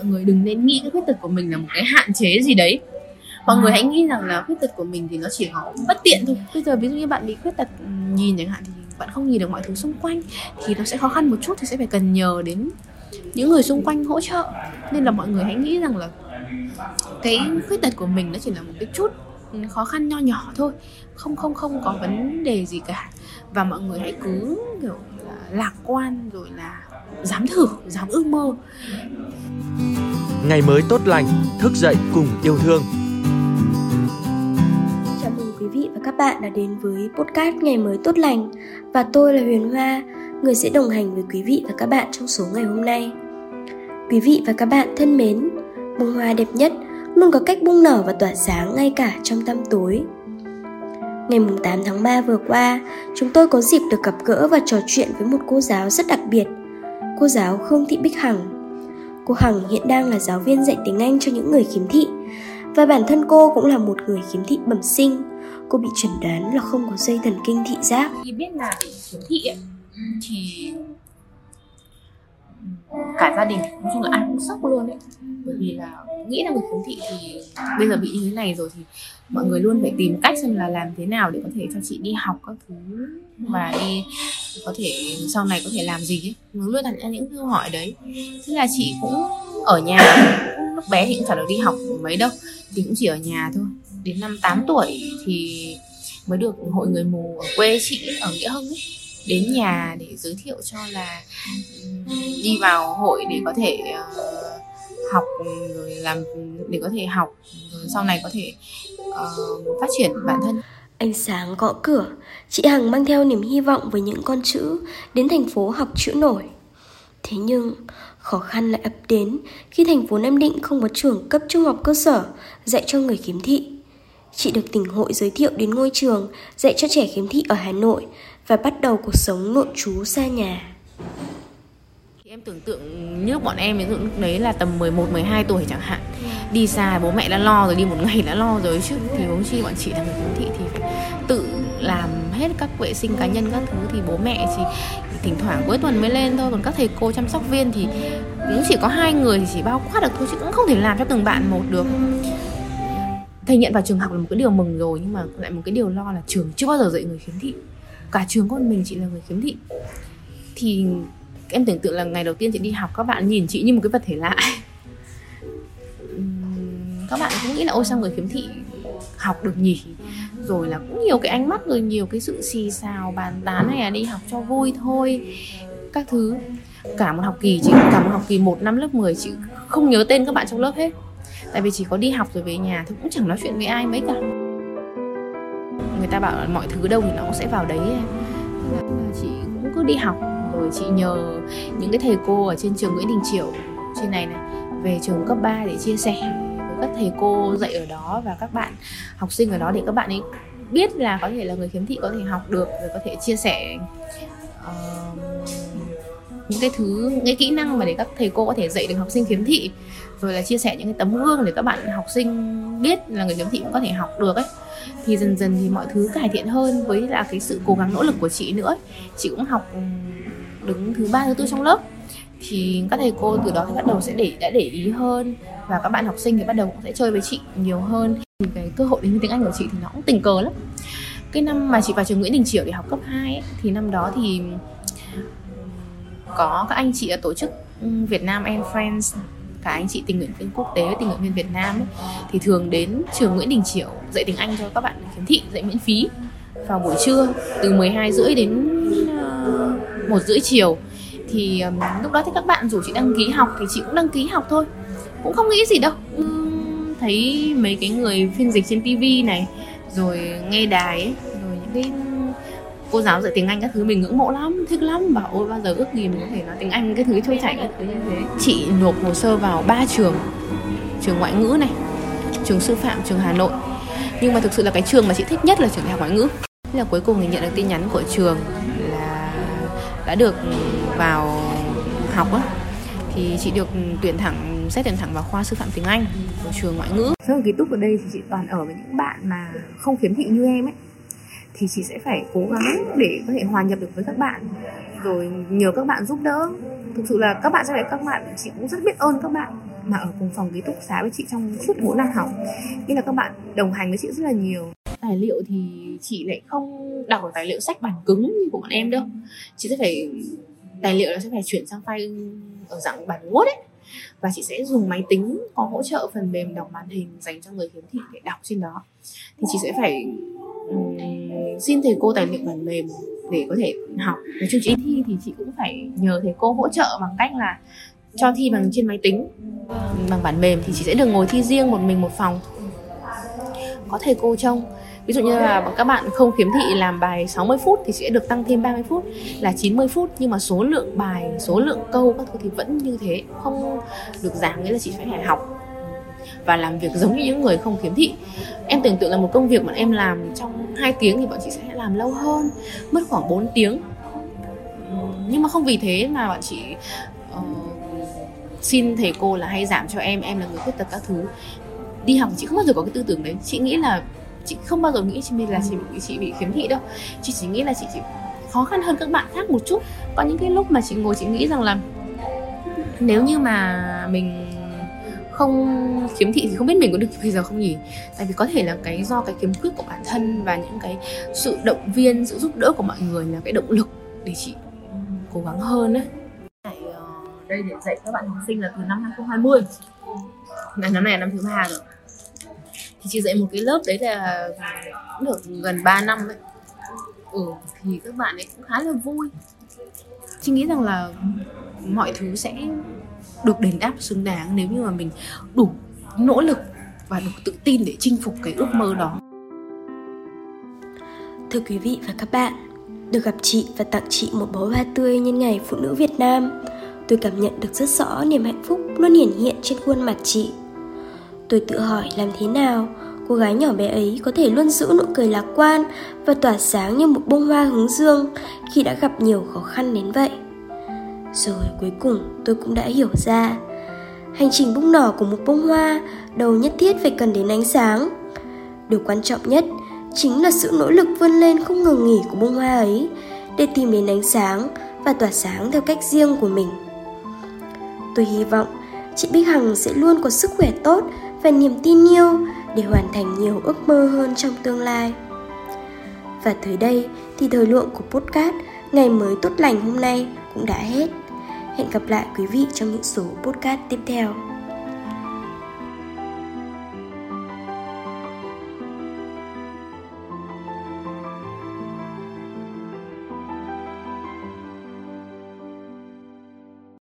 mọi người đừng nên nghĩ cái khuyết tật của mình là một cái hạn chế gì đấy. Mọi người hãy nghĩ rằng là khuyết tật của mình thì nó chỉ có bất tiện thôi. Bây giờ ví dụ như bạn bị khuyết tật nhìn chẳng hạn thì bạn không nhìn được mọi thứ xung quanh thì nó sẽ khó khăn một chút thì sẽ phải cần nhờ đến những người xung quanh hỗ trợ. Nên là mọi người hãy nghĩ rằng là cái khuyết tật của mình nó chỉ là một cái chút khó khăn nho nhỏ thôi. Không không không có vấn đề gì cả. Và mọi người hãy cứ kiểu là lạc quan rồi là dám thử dám ước mơ ngày mới tốt lành thức dậy cùng yêu thương. Chào mừng quý vị và các bạn đã đến với podcast ngày mới tốt lành. Và tôi là huyền hoa người sẽ đồng hành với quý vị và các bạn trong số ngày hôm nay. Quý vị và các bạn thân mến bông hoa đẹp nhất luôn có cách bung nở và tỏa sáng ngay cả trong tăm tối. Ngày 8 tháng 3 vừa qua, chúng tôi có dịp được gặp gỡ và trò chuyện với một cô giáo rất đặc biệt, cô giáo Khương Thị Bích Hằng. Cô Hằng hiện đang là giáo viên dạy tiếng Anh cho những người khiếm thị và bản thân cô cũng là một người khiếm thị bẩm sinh. Cô bị chẩn đoán là không có dây thần kinh thị giác. Khi biết là bị khiếm thị ấy, thì cả gia đình, nói chung là ai cũng sốc luôn ấy bởi vì là nghĩ là người khiếm thị thì bây giờ bị như thế này rồi thì mọi người luôn phải tìm cách xem là làm thế nào để có thể cho chị đi học các thứ và đi có thể, sau này có thể làm gì ấy. Luôn đặt ra những câu hỏi đấy. Thế là chị cũng ở nhà lúc bé thì cũng chả được đi học mấy đâu. Thì cũng chỉ ở nhà thôi. Đến năm 8 tuổi thì mới được hội người mù ở quê chị, ở nghĩa hưng ấy đến nhà để giới thiệu cho là đi vào hội để có thể uh, học rồi làm để có thể học rồi sau này có thể uh, phát triển bản thân Ánh sáng gõ cửa, chị Hằng mang theo niềm hy vọng với những con chữ đến thành phố học chữ nổi. Thế nhưng, khó khăn lại ập đến khi thành phố Nam Định không có trường cấp trung học cơ sở dạy cho người khiếm thị. Chị được tỉnh hội giới thiệu đến ngôi trường dạy cho trẻ khiếm thị ở Hà Nội và bắt đầu cuộc sống nội trú xa nhà. Em tưởng tượng như bọn em ví dụ lúc đấy là tầm 11 12 tuổi chẳng hạn. Đi xa bố mẹ đã lo rồi, đi một ngày đã lo rồi chứ thì huống chi bọn chị là người khiếm thị thì phải tự làm hết các vệ sinh cá nhân các thứ thì bố mẹ chỉ thỉnh thoảng cuối tuần mới lên thôi còn các thầy cô chăm sóc viên thì cũng chỉ có hai người thì chỉ bao quát được thôi chứ cũng không thể làm cho từng bạn một được thầy nhận vào trường học là một cái điều mừng rồi, nhưng mà lại một cái điều lo là trường chưa bao giờ dạy người khiếm thị. Cả trường con mình chị là người khiếm thị. Thì em tưởng tượng là ngày đầu tiên chị đi học, các bạn nhìn chị như một cái vật thể lạ. Các bạn cũng nghĩ là, ôi, sao người khiếm thị học được nhỉ? Rồi là cũng nhiều cái ánh mắt, rồi nhiều cái sự xì xào, bàn tán hay là đi học cho vui thôi, các thứ. Cả một học kỳ, chị cả một học kỳ một năm lớp 10 chị không nhớ tên các bạn trong lớp hết tại vì chỉ có đi học rồi về nhà thì cũng chẳng nói chuyện với ai mấy cả. Người ta bảo là mọi thứ đâu thì nó cũng sẽ vào đấy em là chị cũng cứ đi học rồi chị nhờ những cái thầy cô ở trên trường Nguyễn Đình Chiểu trên này này về trường cấp 3 để chia sẻ. Với các thầy cô dạy ở đó và các bạn học sinh ở đó để các bạn ấy biết là có thể là người khiếm thị có thể học được rồi có thể chia sẻ uh, những cái thứ những cái kỹ năng mà để các thầy cô có thể dạy được học sinh khiếm thị. Rồi là chia sẻ những cái tấm gương để các bạn học sinh biết là người khiếm thị cũng có thể học được ấy. Thì dần dần thì mọi thứ cải thiện hơn với là cái sự cố gắng nỗ lực của chị nữa chị cũng học ừ, đứng thứ ba thứ tư trong lớp. Thì các thầy cô từ đó thì bắt đầu sẽ để đã để ý hơn và các bạn học sinh thì bắt đầu cũng sẽ chơi với chị nhiều hơn. Thì cái cơ hội đến với tiếng Anh của chị thì nó cũng tình cờ lắm. Cái năm mà chị vào trường Nguyễn Đình Chiểu để học cấp 2 ấy, thì năm đó thì có các anh chị ở tổ chức Việt Nam and Friends cả anh chị tình nguyện viên quốc tế tình nguyện viên Việt Nam ấy, thì thường đến trường Nguyễn Đình Chiểu dạy tiếng Anh cho các bạn khiếm thị dạy miễn phí vào buổi trưa từ 12 rưỡi đến ờ, một rưỡi chiều. Thì um, lúc đó thì các bạn rủ chị đăng ký học thì chị cũng đăng ký học thôi cũng không nghĩ gì đâu. Uhm, thấy mấy cái người phiên dịch trên tivi này rồi nghe đài ấy, rồi những cái cô giáo dạy tiếng Anh các thứ, mình ngưỡng mộ lắm, thích lắm. Bảo, ôi, bao giờ ước gì mình có thể nói tiếng Anh cái thứ trôi chảy các thứ như thế. Chị nộp hồ sơ vào ba trường. Trường ngoại ngữ này, trường sư phạm, trường Hà Nội. Nhưng mà thực sự là cái trường mà chị thích nhất là trường đại học ngoại ngữ. Thế là cuối cùng thì nhận được tin nhắn của trường là đã được vào học á. Thì chị được tuyển thẳng, xét tuyển thẳng vào khoa sư phạm tiếng Anh của trường ngoại ngữ. Trong ký túc ở đây thì chị toàn ở với những bạn mà không khiếm thị như em ấy thì chị sẽ phải cố gắng để có thể hòa nhập được với các bạn. Rồi nhờ các bạn giúp đỡ. Thực sự là các bạn sẽ phải, các bạn, chị cũng rất biết ơn các bạn mà ở cùng phòng ký túc xá với chị trong suốt 4 năm học. Nghĩa là các bạn đồng hành với chị rất là nhiều. Tài liệu thì chị lại không đọc tài liệu sách bản cứng như của bọn em đâu. Chị sẽ phải, tài liệu là sẽ phải chuyển sang file ở dạng bản Word ấy. Và chị sẽ dùng máy tính có hỗ trợ phần mềm đọc màn hình dành cho người khiếm thị để đọc trên đó. Thì chị sẽ phải xin thầy cô tài liệu phần mềm để có thể học. Nói chung chị thi thì chị cũng phải nhờ thầy cô hỗ trợ bằng cách là cho thi bằng trên máy tính. Bằng bản mềm thì chị sẽ được ngồi thi riêng một mình một phòng. Có thầy cô trông. Ví dụ như là các bạn không khiếm thị làm bài 60 phút thì sẽ được tăng thêm 30 phút. Là 90 phút, nhưng mà số lượng bài, số lượng câu các thứ thì vẫn như thế. Không được giảm, nghĩa là chị phải học và làm việc giống như những người không khiếm thị. Em tưởng tượng là một công việc mà em làm trong 2 tiếng thì bọn chị sẽ làm lâu hơn mất khoảng 4 tiếng. Nhưng mà không vì thế mà bọn chị uh, xin thầy cô là hay giảm cho em em là người khuyết tật các thứ. Đi học chị không bao giờ có cái tư tưởng đấy. Chị nghĩ là chị không bao giờ nghĩ chị mình là chị bị chị bị khiếm thị đâu. Chị chỉ nghĩ là chị chỉ khó khăn hơn các bạn khác một chút. Có những cái lúc mà chị ngồi chị nghĩ rằng là nếu như mà mình không khiếm thị thì không biết mình có được bây giờ không nhỉ? Tại vì có thể là cái do cái khiếm khuyết của bản thân và những cái sự động viên sự giúp đỡ của mọi người là cái động lực để chị cố gắng hơn đấy ờ, đây để dạy các bạn học sinh là từ năm 2020 này năm này là năm thứ ba rồi. Thì chị dạy một cái lớp đấy là cũng được gần 3 năm ấy ừ thì các bạn ấy cũng khá là vui. Chị nghĩ rằng là mọi thứ sẽ được đền đáp xứng đáng nếu như mà mình đủ nỗ lực và đủ tự tin để chinh phục cái ước mơ đó. Thưa quý vị và các bạn, được gặp chị và tặng chị một bó hoa tươi nhân ngày phụ nữ Việt Nam. Tôi cảm nhận được rất rõ niềm hạnh phúc luôn hiển hiện trên khuôn mặt chị. Tôi tự hỏi làm thế nào cô gái nhỏ bé ấy có thể luôn giữ nụ cười lạc quan và tỏa sáng như một bông hoa hướng dương khi đã gặp nhiều khó khăn đến vậy. Rồi cuối cùng tôi cũng đã hiểu ra Hành trình bung nở của một bông hoa, đâu nhất thiết phải cần đến ánh sáng Điều quan trọng nhất chính là sự nỗ lực vươn lên không ngừng nghỉ của bông hoa ấy để tìm đến ánh sáng và tỏa sáng theo cách riêng của mình. Tôi hy vọng chị Bích Hằng sẽ luôn có sức khỏe tốt và niềm tin yêu để hoàn thành nhiều ước mơ hơn trong tương lai. Và tới đây thì thời lượng của podcast Ngày mới tốt lành hôm nay cũng đã hết. Hẹn gặp lại quý vị trong những số podcast tiếp theo.